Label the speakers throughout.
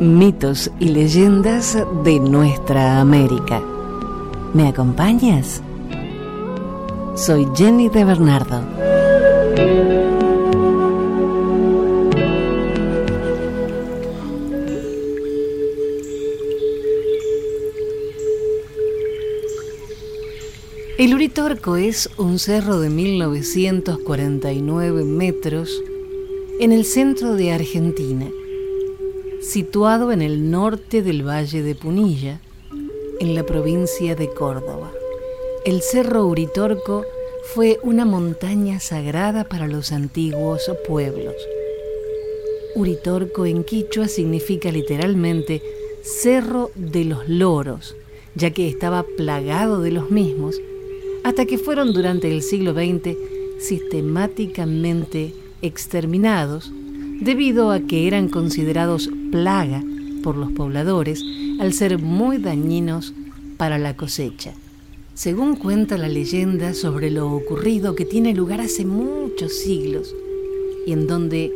Speaker 1: mitos y leyendas de nuestra América. ¿Me acompañas? Soy Jenny de Bernardo. El Uritorco es un cerro de 1949 metros en el centro de Argentina, situado en el norte del Valle de Punilla, en la provincia de Córdoba. El Cerro Uritorco fue una montaña sagrada para los antiguos pueblos. Uritorco en quichua significa literalmente Cerro de los Loros, ya que estaba plagado de los mismos hasta que fueron durante el siglo XX sistemáticamente exterminados debido a que eran considerados plaga por los pobladores al ser muy dañinos para la cosecha. Según cuenta la leyenda sobre lo ocurrido que tiene lugar hace muchos siglos y en donde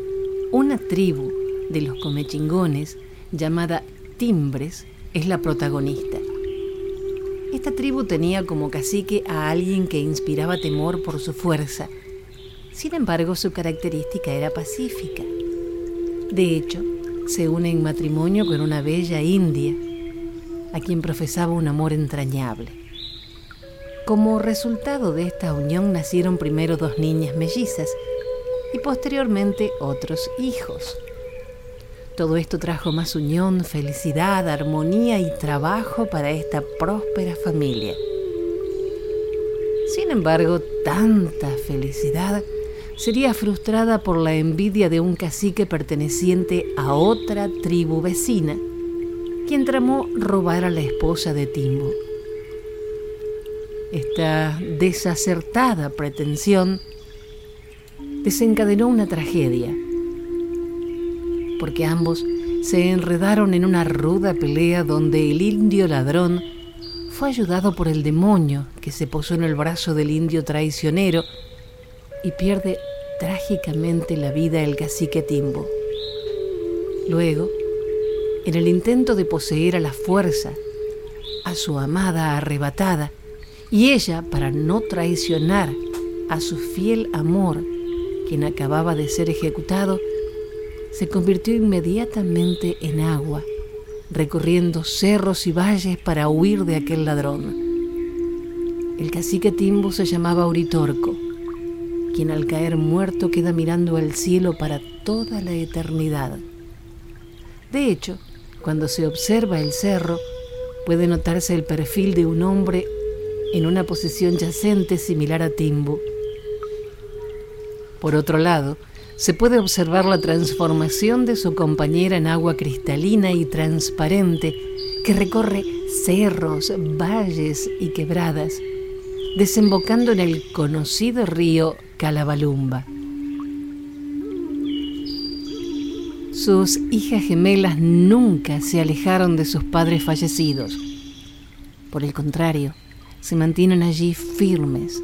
Speaker 1: una tribu de los comechingones llamada Timbres es la protagonista. Esta tribu tenía como cacique a alguien que inspiraba temor por su fuerza. Sin embargo, su característica era pacífica. De hecho, se une en matrimonio con una bella india, a quien profesaba un amor entrañable. Como resultado de esta unión nacieron primero dos niñas mellizas y posteriormente otros hijos. Todo esto trajo más unión, felicidad, armonía y trabajo para esta próspera familia. Sin embargo, tanta felicidad sería frustrada por la envidia de un cacique perteneciente a otra tribu vecina, quien tramó robar a la esposa de Timbo. Esta desacertada pretensión desencadenó una tragedia porque ambos se enredaron en una ruda pelea donde el indio ladrón fue ayudado por el demonio que se posó en el brazo del indio traicionero y pierde trágicamente la vida el cacique Timbo. Luego, en el intento de poseer a la fuerza a su amada arrebatada, y ella, para no traicionar a su fiel amor, quien acababa de ser ejecutado, se convirtió inmediatamente en agua, recorriendo cerros y valles para huir de aquel ladrón. El cacique Timbo se llamaba Uritorco, quien al caer muerto queda mirando al cielo para toda la eternidad. De hecho, cuando se observa el cerro, puede notarse el perfil de un hombre en una posición yacente similar a Timbo. Por otro lado, se puede observar la transformación de su compañera en agua cristalina y transparente que recorre cerros, valles y quebradas, desembocando en el conocido río Calabalumba. Sus hijas gemelas nunca se alejaron de sus padres fallecidos. Por el contrario, se mantienen allí firmes,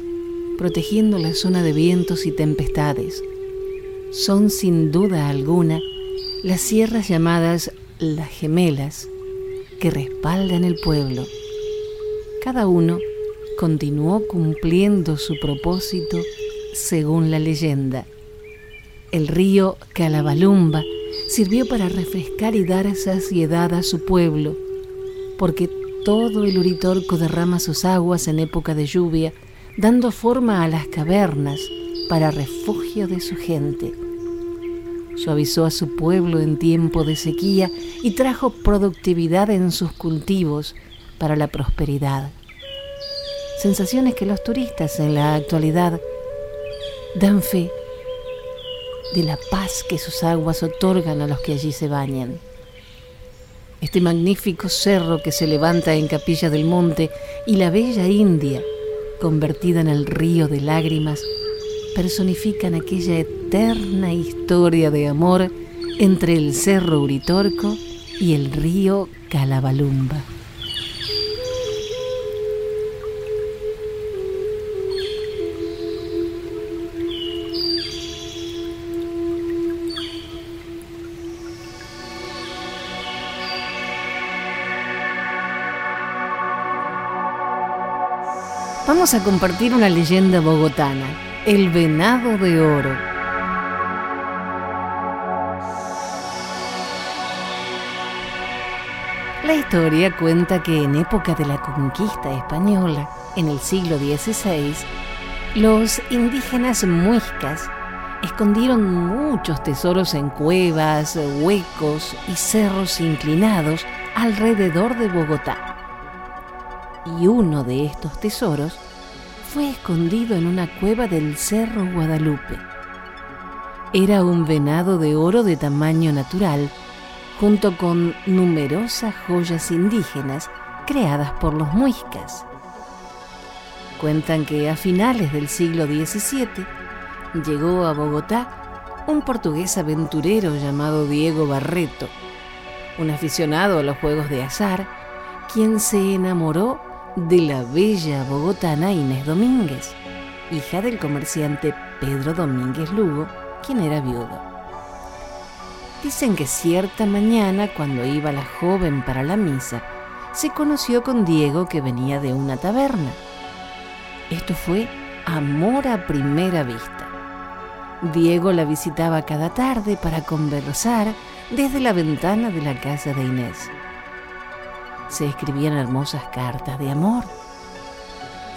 Speaker 1: protegiendo la zona de vientos y tempestades son sin duda alguna las sierras llamadas las gemelas que respaldan el pueblo. Cada uno continuó cumpliendo su propósito según la leyenda. El río Calabalumba sirvió para refrescar y dar saciedad a su pueblo, porque todo el Uritorco derrama sus aguas en época de lluvia, dando forma a las cavernas para refugio de su gente. Suavizó a su pueblo en tiempo de sequía y trajo productividad en sus cultivos para la prosperidad. Sensaciones que los turistas en la actualidad dan fe de la paz que sus aguas otorgan a los que allí se bañan. Este magnífico cerro que se levanta en Capilla del Monte y la bella India, convertida en el río de lágrimas, personifican aquella eterna historia de amor entre el cerro Uritorco y el río Calabalumba. Vamos a compartir una leyenda bogotana, el venado de oro. La historia cuenta que en época de la conquista española, en el siglo XVI, los indígenas muiscas escondieron muchos tesoros en cuevas, huecos y cerros inclinados alrededor de Bogotá. Y uno de estos tesoros fue escondido en una cueva del Cerro Guadalupe. Era un venado de oro de tamaño natural, junto con numerosas joyas indígenas creadas por los muiscas. Cuentan que a finales del siglo XVII llegó a Bogotá un portugués aventurero llamado Diego Barreto, un aficionado a los juegos de azar, quien se enamoró de la bella bogotana Inés Domínguez, hija del comerciante Pedro Domínguez Lugo, quien era viudo. Dicen que cierta mañana, cuando iba la joven para la misa, se conoció con Diego que venía de una taberna. Esto fue amor a primera vista. Diego la visitaba cada tarde para conversar desde la ventana de la casa de Inés. Se escribían hermosas cartas de amor.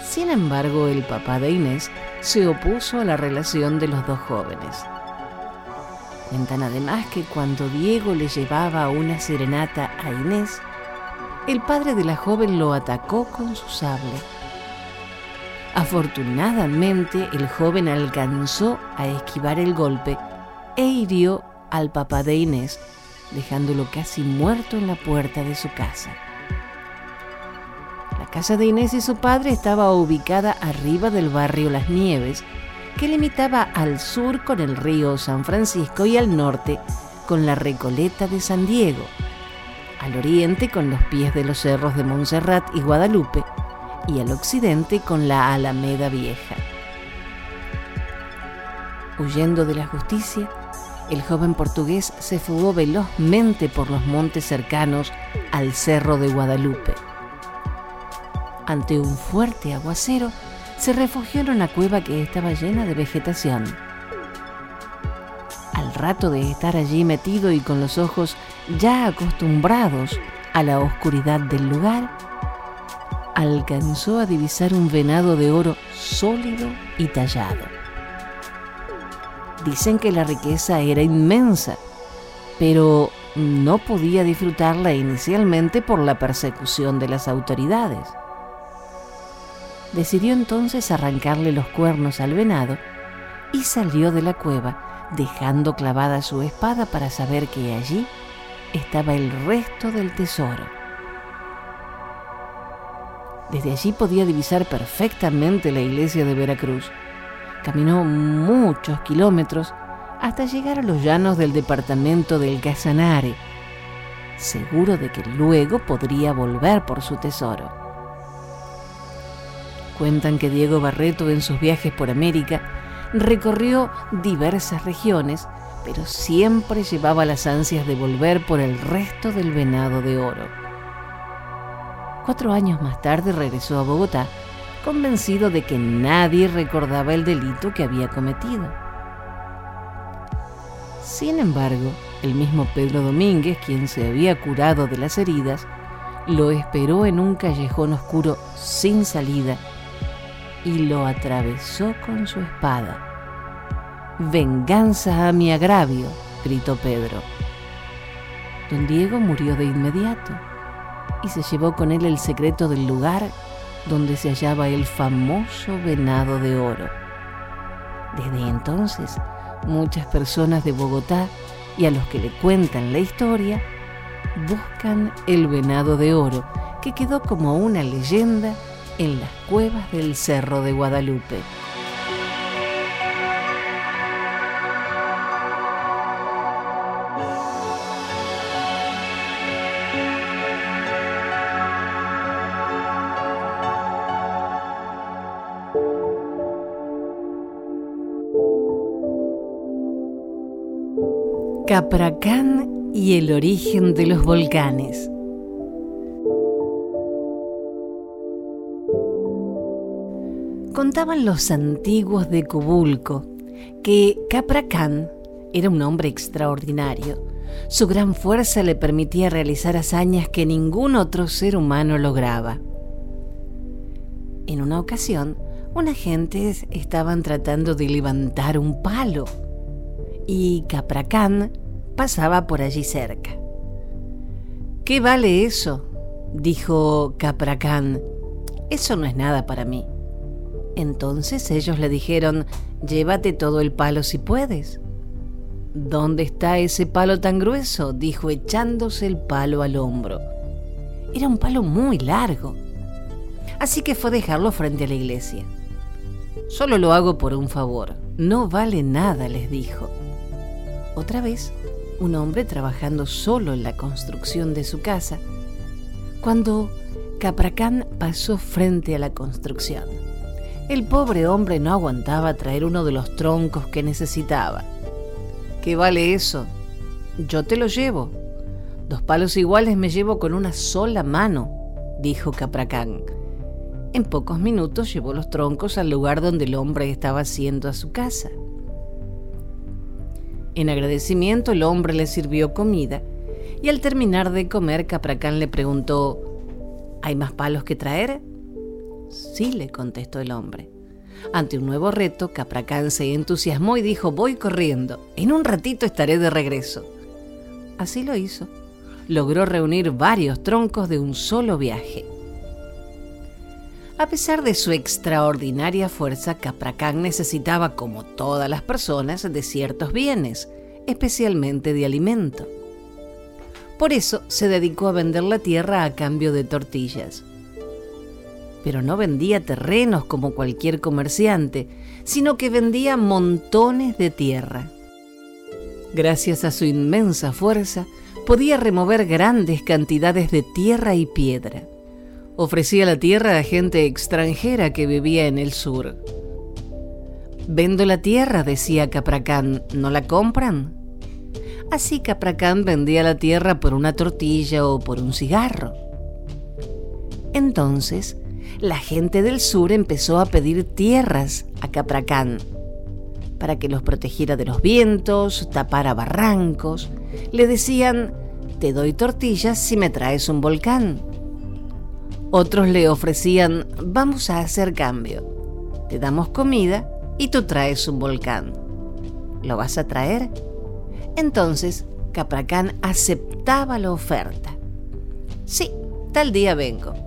Speaker 1: Sin embargo, el papá de Inés se opuso a la relación de los dos jóvenes. Cuentan además que cuando Diego le llevaba una serenata a Inés, el padre de la joven lo atacó con su sable Afortunadamente, el joven alcanzó a esquivar el golpe e hirió al papá de Inés, dejándolo casi muerto en la puerta de su casa. La casa de Inés y su padre estaba ubicada arriba del barrio Las Nieves, que limitaba al sur con el río San Francisco y al norte con la Recoleta de San Diego, al oriente con los pies de los cerros de Montserrat y Guadalupe, y al occidente con la Alameda Vieja. Huyendo de la justicia, el joven portugués se fugó velozmente por los montes cercanos al Cerro de Guadalupe. Ante un fuerte aguacero, se refugió en una cueva que estaba llena de vegetación. Al rato de estar allí metido y con los ojos ya acostumbrados a la oscuridad del lugar, alcanzó a divisar un venado de oro sólido y tallado. Dicen que la riqueza era inmensa, pero no podía disfrutarla inicialmente por la persecución de las autoridades. Decidió entonces arrancarle los cuernos al venado y salió de la cueva dejando clavada su espada para saber que allí estaba el resto del tesoro. Desde allí podía divisar perfectamente la iglesia de Veracruz. Caminó muchos kilómetros hasta llegar a los llanos del departamento del Casanare, seguro de que luego podría volver por su tesoro. Cuentan que Diego Barreto en sus viajes por América recorrió diversas regiones, pero siempre llevaba las ansias de volver por el resto del venado de oro. Cuatro años más tarde regresó a Bogotá, convencido de que nadie recordaba el delito que había cometido. Sin embargo, el mismo Pedro Domínguez, quien se había curado de las heridas, lo esperó en un callejón oscuro sin salida y lo atravesó con su espada. Venganza a mi agravio, gritó Pedro. Don Diego murió de inmediato y se llevó con él el secreto del lugar donde se hallaba el famoso venado de oro. Desde entonces, muchas personas de Bogotá y a los que le cuentan la historia buscan el venado de oro que quedó como una leyenda en las cuevas del Cerro de Guadalupe. Capracán y el origen de los volcanes. Contaban los antiguos de Cubulco que Capracán era un hombre extraordinario. Su gran fuerza le permitía realizar hazañas que ningún otro ser humano lograba. En una ocasión, unas gentes estaban tratando de levantar un palo y Capracán pasaba por allí cerca. ¿Qué vale eso? dijo Capracán. Eso no es nada para mí. Entonces ellos le dijeron, llévate todo el palo si puedes. ¿Dónde está ese palo tan grueso? dijo echándose el palo al hombro. Era un palo muy largo. Así que fue a dejarlo frente a la iglesia. Solo lo hago por un favor. No vale nada, les dijo. Otra vez, un hombre trabajando solo en la construcción de su casa, cuando Capracán pasó frente a la construcción. El pobre hombre no aguantaba traer uno de los troncos que necesitaba. ¿Qué vale eso? Yo te lo llevo. Dos palos iguales me llevo con una sola mano, dijo Capracán. En pocos minutos llevó los troncos al lugar donde el hombre estaba haciendo a su casa. En agradecimiento el hombre le sirvió comida y al terminar de comer Capracán le preguntó, ¿Hay más palos que traer? Sí, le contestó el hombre. Ante un nuevo reto, Capracán se entusiasmó y dijo, voy corriendo, en un ratito estaré de regreso. Así lo hizo. Logró reunir varios troncos de un solo viaje. A pesar de su extraordinaria fuerza, Capracán necesitaba, como todas las personas, de ciertos bienes, especialmente de alimento. Por eso se dedicó a vender la tierra a cambio de tortillas pero no vendía terrenos como cualquier comerciante, sino que vendía montones de tierra. Gracias a su inmensa fuerza, podía remover grandes cantidades de tierra y piedra. Ofrecía la tierra a gente extranjera que vivía en el sur. Vendo la tierra, decía Capracán, ¿no la compran? Así Capracán vendía la tierra por una tortilla o por un cigarro. Entonces, la gente del sur empezó a pedir tierras a Capracán para que los protegiera de los vientos, tapara barrancos. Le decían, te doy tortillas si me traes un volcán. Otros le ofrecían, vamos a hacer cambio. Te damos comida y tú traes un volcán. ¿Lo vas a traer? Entonces, Capracán aceptaba la oferta. Sí, tal día vengo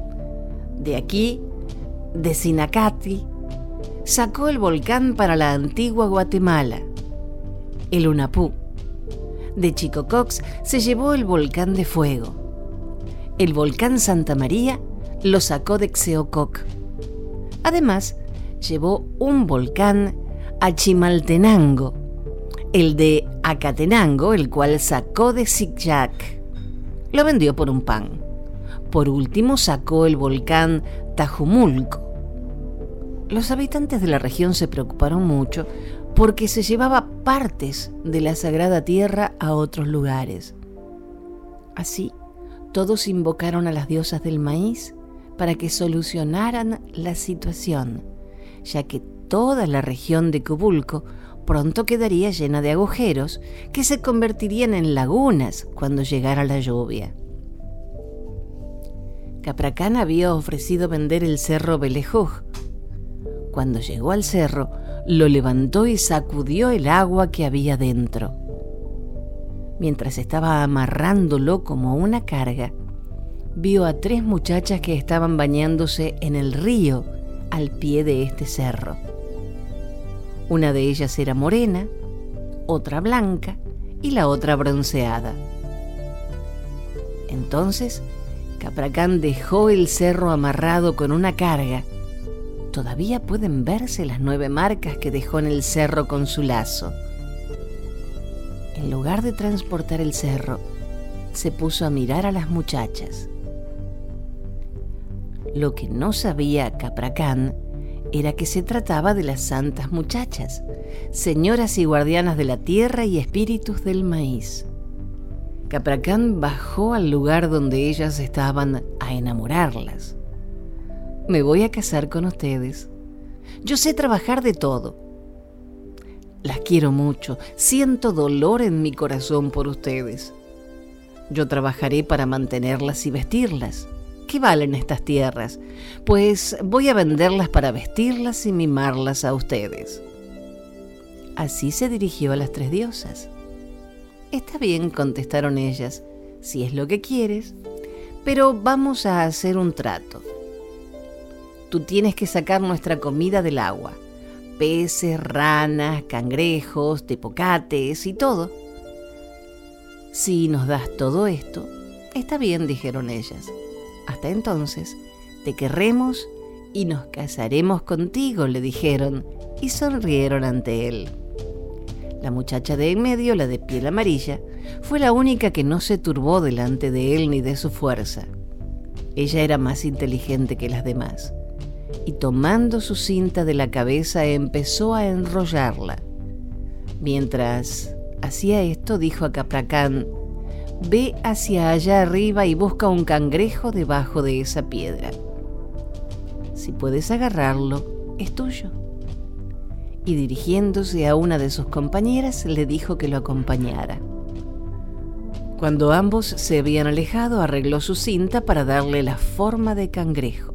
Speaker 1: de aquí, de Sinacati, sacó el volcán para la antigua Guatemala, el Unapú. De Chicocox se llevó el volcán de fuego. El volcán Santa María lo sacó de Xeococ. Además, llevó un volcán a Chimaltenango, el de Acatenango, el cual sacó de Zigzag. Lo vendió por un pan. Por último sacó el volcán Tajumulco. Los habitantes de la región se preocuparon mucho porque se llevaba partes de la sagrada tierra a otros lugares. Así, todos invocaron a las diosas del maíz para que solucionaran la situación, ya que toda la región de Cubulco pronto quedaría llena de agujeros que se convertirían en lagunas cuando llegara la lluvia. Capracán había ofrecido vender el cerro Belejuj. Cuando llegó al cerro, lo levantó y sacudió el agua que había dentro. Mientras estaba amarrándolo como una carga, vio a tres muchachas que estaban bañándose en el río al pie de este cerro. Una de ellas era morena, otra blanca y la otra bronceada. Entonces Capracán dejó el cerro amarrado con una carga. Todavía pueden verse las nueve marcas que dejó en el cerro con su lazo. En lugar de transportar el cerro, se puso a mirar a las muchachas. Lo que no sabía Capracán era que se trataba de las santas muchachas, señoras y guardianas de la tierra y espíritus del maíz. Capracán bajó al lugar donde ellas estaban a enamorarlas. Me voy a casar con ustedes. Yo sé trabajar de todo. Las quiero mucho, siento dolor en mi corazón por ustedes. Yo trabajaré para mantenerlas y vestirlas. ¿Qué valen estas tierras? Pues voy a venderlas para vestirlas y mimarlas a ustedes. Así se dirigió a las tres diosas. Está bien, contestaron ellas, si es lo que quieres, pero vamos a hacer un trato. Tú tienes que sacar nuestra comida del agua, peces, ranas, cangrejos, tepocates y todo. Si nos das todo esto, está bien, dijeron ellas. Hasta entonces, te querremos y nos casaremos contigo, le dijeron, y sonrieron ante él. La muchacha de en medio, la de piel amarilla, fue la única que no se turbó delante de él ni de su fuerza. Ella era más inteligente que las demás, y tomando su cinta de la cabeza empezó a enrollarla. Mientras hacía esto, dijo a Capracán, Ve hacia allá arriba y busca un cangrejo debajo de esa piedra. Si puedes agarrarlo, es tuyo y dirigiéndose a una de sus compañeras le dijo que lo acompañara. Cuando ambos se habían alejado, arregló su cinta para darle la forma de cangrejo.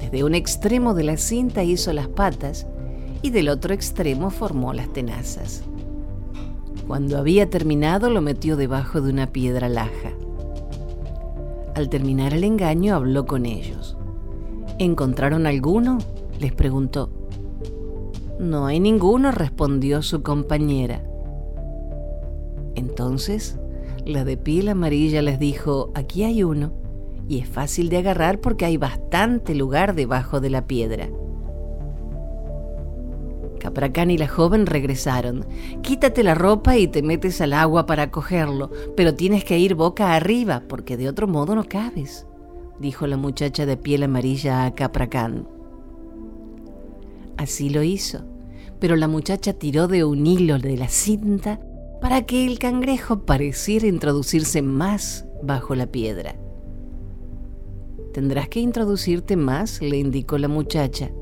Speaker 1: Desde un extremo de la cinta hizo las patas y del otro extremo formó las tenazas. Cuando había terminado lo metió debajo de una piedra laja. Al terminar el engaño habló con ellos. ¿Encontraron alguno? les preguntó. No hay ninguno, respondió su compañera. Entonces, la de piel amarilla les dijo, aquí hay uno, y es fácil de agarrar porque hay bastante lugar debajo de la piedra. Capracán y la joven regresaron. Quítate la ropa y te metes al agua para cogerlo, pero tienes que ir boca arriba porque de otro modo no cabes, dijo la muchacha de piel amarilla a Capracán. Así lo hizo pero la muchacha tiró de un hilo de la cinta para que el cangrejo pareciera introducirse más bajo la piedra. Tendrás que introducirte más, le indicó la muchacha.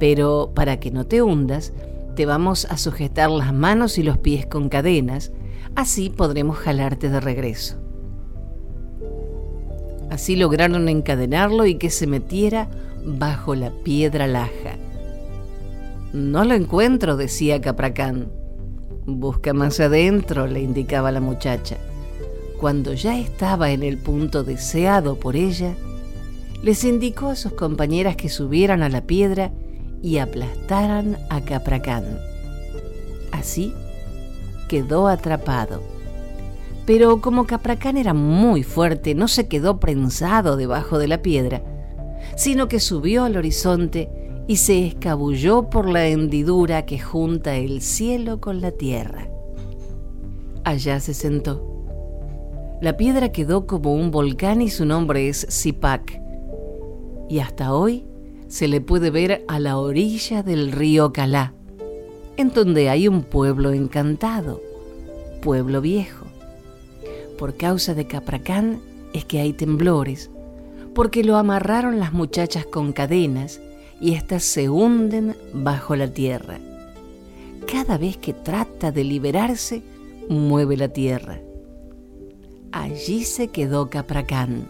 Speaker 1: Pero para que no te hundas, te vamos a sujetar las manos y los pies con cadenas, así podremos jalarte de regreso. Así lograron encadenarlo y que se metiera bajo la piedra laja. No lo encuentro, decía Capracán. Busca más adentro, le indicaba la muchacha. Cuando ya estaba en el punto deseado por ella, les indicó a sus compañeras que subieran a la piedra y aplastaran a Capracán. Así quedó atrapado. Pero como Capracán era muy fuerte, no se quedó prensado debajo de la piedra, sino que subió al horizonte y se escabulló por la hendidura que junta el cielo con la tierra. Allá se sentó. La piedra quedó como un volcán y su nombre es Zipac. Y hasta hoy se le puede ver a la orilla del río Calá, en donde hay un pueblo encantado, pueblo viejo. Por causa de Capracán es que hay temblores, porque lo amarraron las muchachas con cadenas y éstas se hunden bajo la tierra. Cada vez que trata de liberarse, mueve la tierra. Allí se quedó Capracán.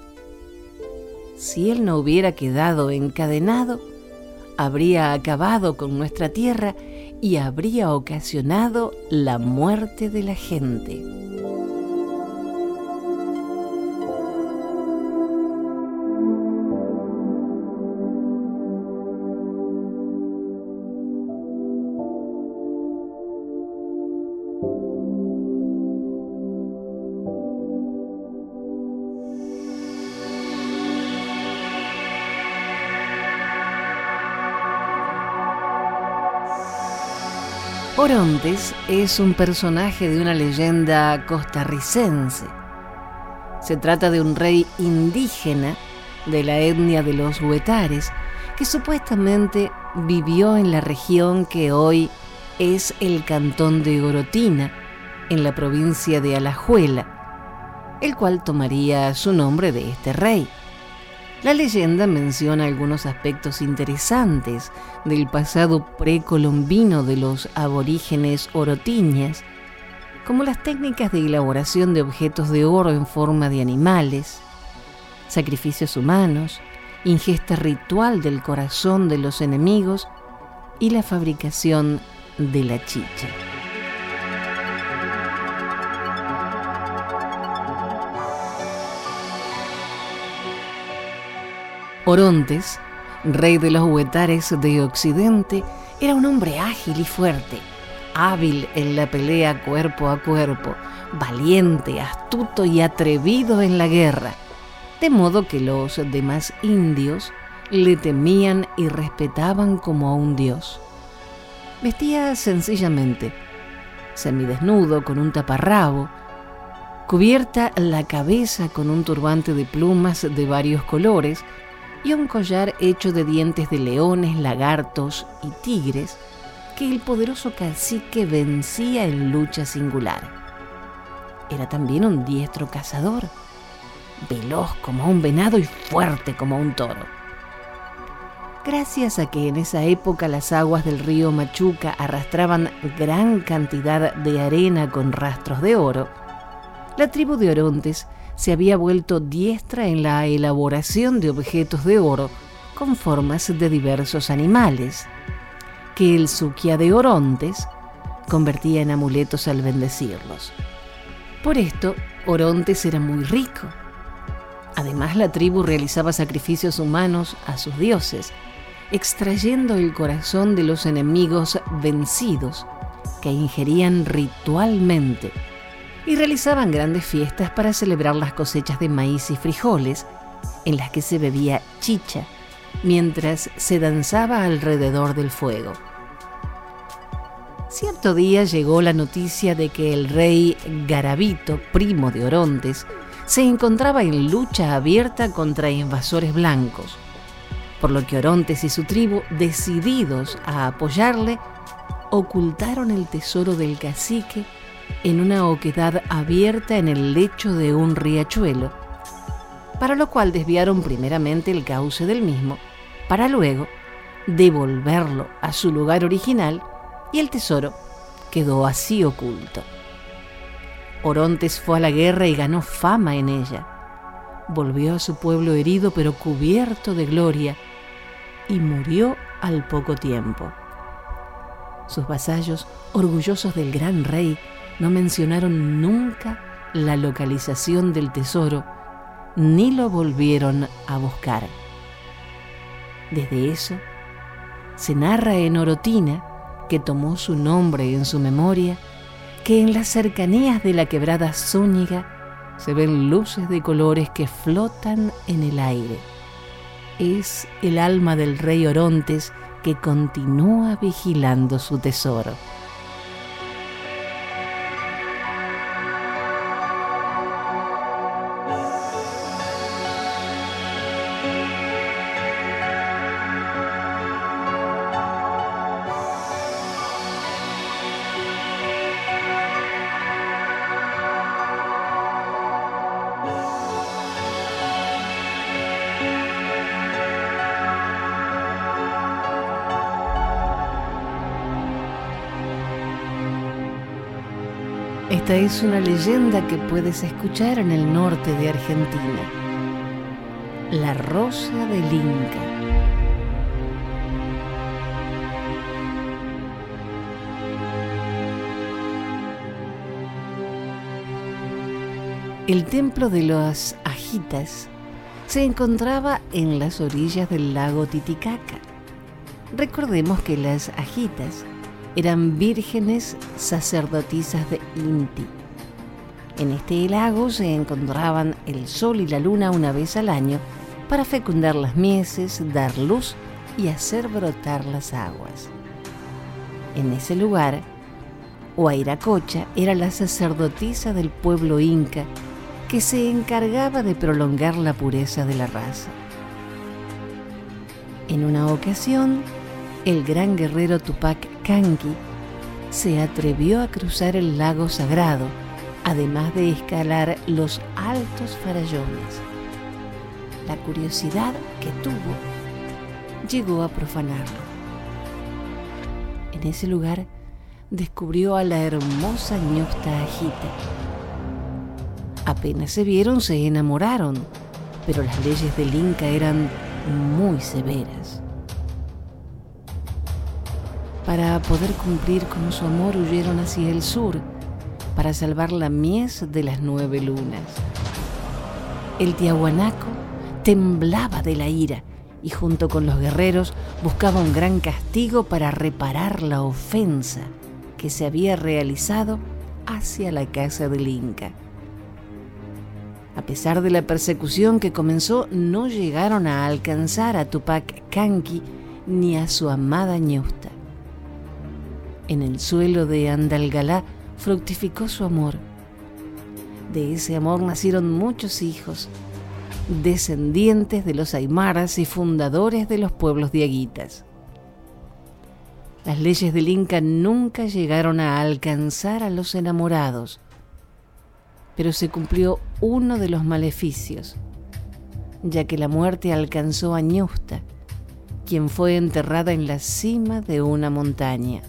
Speaker 1: Si él no hubiera quedado encadenado, habría acabado con nuestra tierra y habría ocasionado la muerte de la gente. Es un personaje de una leyenda costarricense. Se trata de un rey indígena de la etnia de los huetares que supuestamente vivió en la región que hoy es el cantón de Orotina, en la provincia de Alajuela, el cual tomaría su nombre de este rey. La leyenda menciona algunos aspectos interesantes del pasado precolombino de los aborígenes orotiñas, como las técnicas de elaboración de objetos de oro en forma de animales, sacrificios humanos, ingesta ritual del corazón de los enemigos y la fabricación de la chicha. Orontes, rey de los huetares de Occidente, era un hombre ágil y fuerte, hábil en la pelea cuerpo a cuerpo, valiente, astuto y atrevido en la guerra, de modo que los demás indios le temían y respetaban como a un dios. Vestía sencillamente, semidesnudo con un taparrabo, cubierta la cabeza con un turbante de plumas de varios colores, y un collar hecho de dientes de leones, lagartos y tigres que el poderoso cacique vencía en lucha singular. Era también un diestro cazador, veloz como un venado y fuerte como un toro. Gracias a que en esa época las aguas del río Machuca arrastraban gran cantidad de arena con rastros de oro, la tribu de Orontes se había vuelto diestra en la elaboración de objetos de oro con formas de diversos animales, que el suquia de Orontes convertía en amuletos al bendecirlos. Por esto, Orontes era muy rico. Además, la tribu realizaba sacrificios humanos a sus dioses, extrayendo el corazón de los enemigos vencidos que ingerían ritualmente y realizaban grandes fiestas para celebrar las cosechas de maíz y frijoles, en las que se bebía chicha, mientras se danzaba alrededor del fuego. Cierto día llegó la noticia de que el rey Garabito, primo de Orontes, se encontraba en lucha abierta contra invasores blancos, por lo que Orontes y su tribu, decididos a apoyarle, ocultaron el tesoro del cacique en una oquedad abierta en el lecho de un riachuelo, para lo cual desviaron primeramente el cauce del mismo, para luego devolverlo a su lugar original y el tesoro quedó así oculto. Orontes fue a la guerra y ganó fama en ella. Volvió a su pueblo herido pero cubierto de gloria y murió al poco tiempo. Sus vasallos, orgullosos del gran rey, no mencionaron nunca la localización del tesoro ni lo volvieron a buscar. Desde eso, se narra en Orotina, que tomó su nombre en su memoria, que en las cercanías de la quebrada Zúñiga se ven luces de colores que flotan en el aire. Es el alma del rey Orontes que continúa vigilando su tesoro. Es una leyenda que puedes escuchar en el norte de Argentina. La Rosa del Inca. El templo de los Ajitas se encontraba en las orillas del lago Titicaca. Recordemos que las Ajitas eran vírgenes sacerdotisas de Inti. En este lago se encontraban el sol y la luna una vez al año para fecundar las mieses, dar luz y hacer brotar las aguas. En ese lugar, Huayracocha era la sacerdotisa del pueblo inca que se encargaba de prolongar la pureza de la raza. En una ocasión, el gran guerrero Tupac Kanki se atrevió a cruzar el lago sagrado, además de escalar los altos farallones. la curiosidad que tuvo llegó a profanarlo. En ese lugar descubrió a la hermosa ñusta Agita. Apenas se vieron, se enamoraron, pero las leyes del Inca eran muy severas. Para poder cumplir con su amor huyeron hacia el sur para salvar la mies de las nueve lunas. El tiahuanaco temblaba de la ira y junto con los guerreros buscaba un gran castigo para reparar la ofensa que se había realizado hacia la casa del Inca. A pesar de la persecución que comenzó, no llegaron a alcanzar a Tupac Kanki ni a su amada Ñusta. En el suelo de Andalgalá fructificó su amor. De ese amor nacieron muchos hijos, descendientes de los aymaras y fundadores de los pueblos diaguitas. Las leyes del Inca nunca llegaron a alcanzar a los enamorados, pero se cumplió uno de los maleficios, ya que la muerte alcanzó a Ñusta, quien fue enterrada en la cima de una montaña.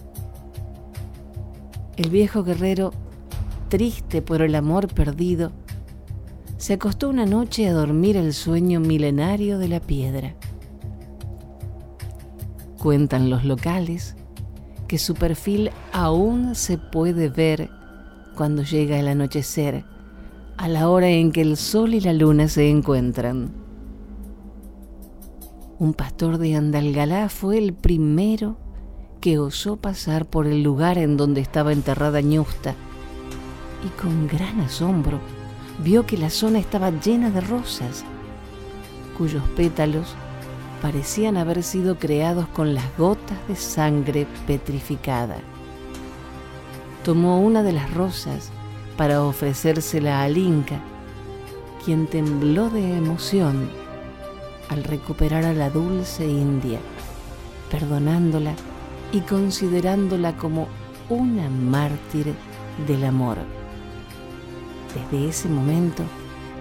Speaker 1: El viejo guerrero, triste por el amor perdido, se acostó una noche a dormir el sueño milenario de la piedra. Cuentan los locales que su perfil aún se puede ver cuando llega el anochecer, a la hora en que el sol y la luna se encuentran. Un pastor de Andalgalá fue el primero que osó pasar por el lugar en donde estaba enterrada Ñusta y con gran asombro vio que la zona estaba llena de rosas, cuyos pétalos parecían haber sido creados con las gotas de sangre petrificada. Tomó una de las rosas para ofrecérsela al Inca, quien tembló de emoción al recuperar a la dulce India, perdonándola y considerándola como una mártir del amor. Desde ese momento,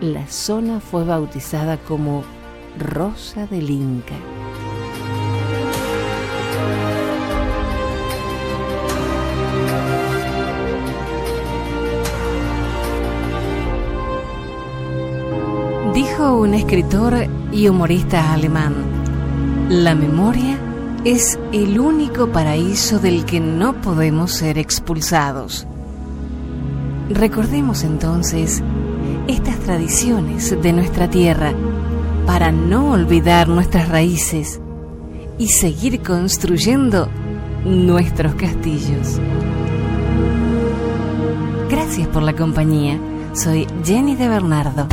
Speaker 1: la zona fue bautizada como Rosa del Inca. Dijo un escritor y humorista alemán, la memoria es el único paraíso del que no podemos ser expulsados. Recordemos entonces estas tradiciones de nuestra tierra para no olvidar nuestras raíces y seguir construyendo nuestros castillos. Gracias por la compañía. Soy Jenny de Bernardo.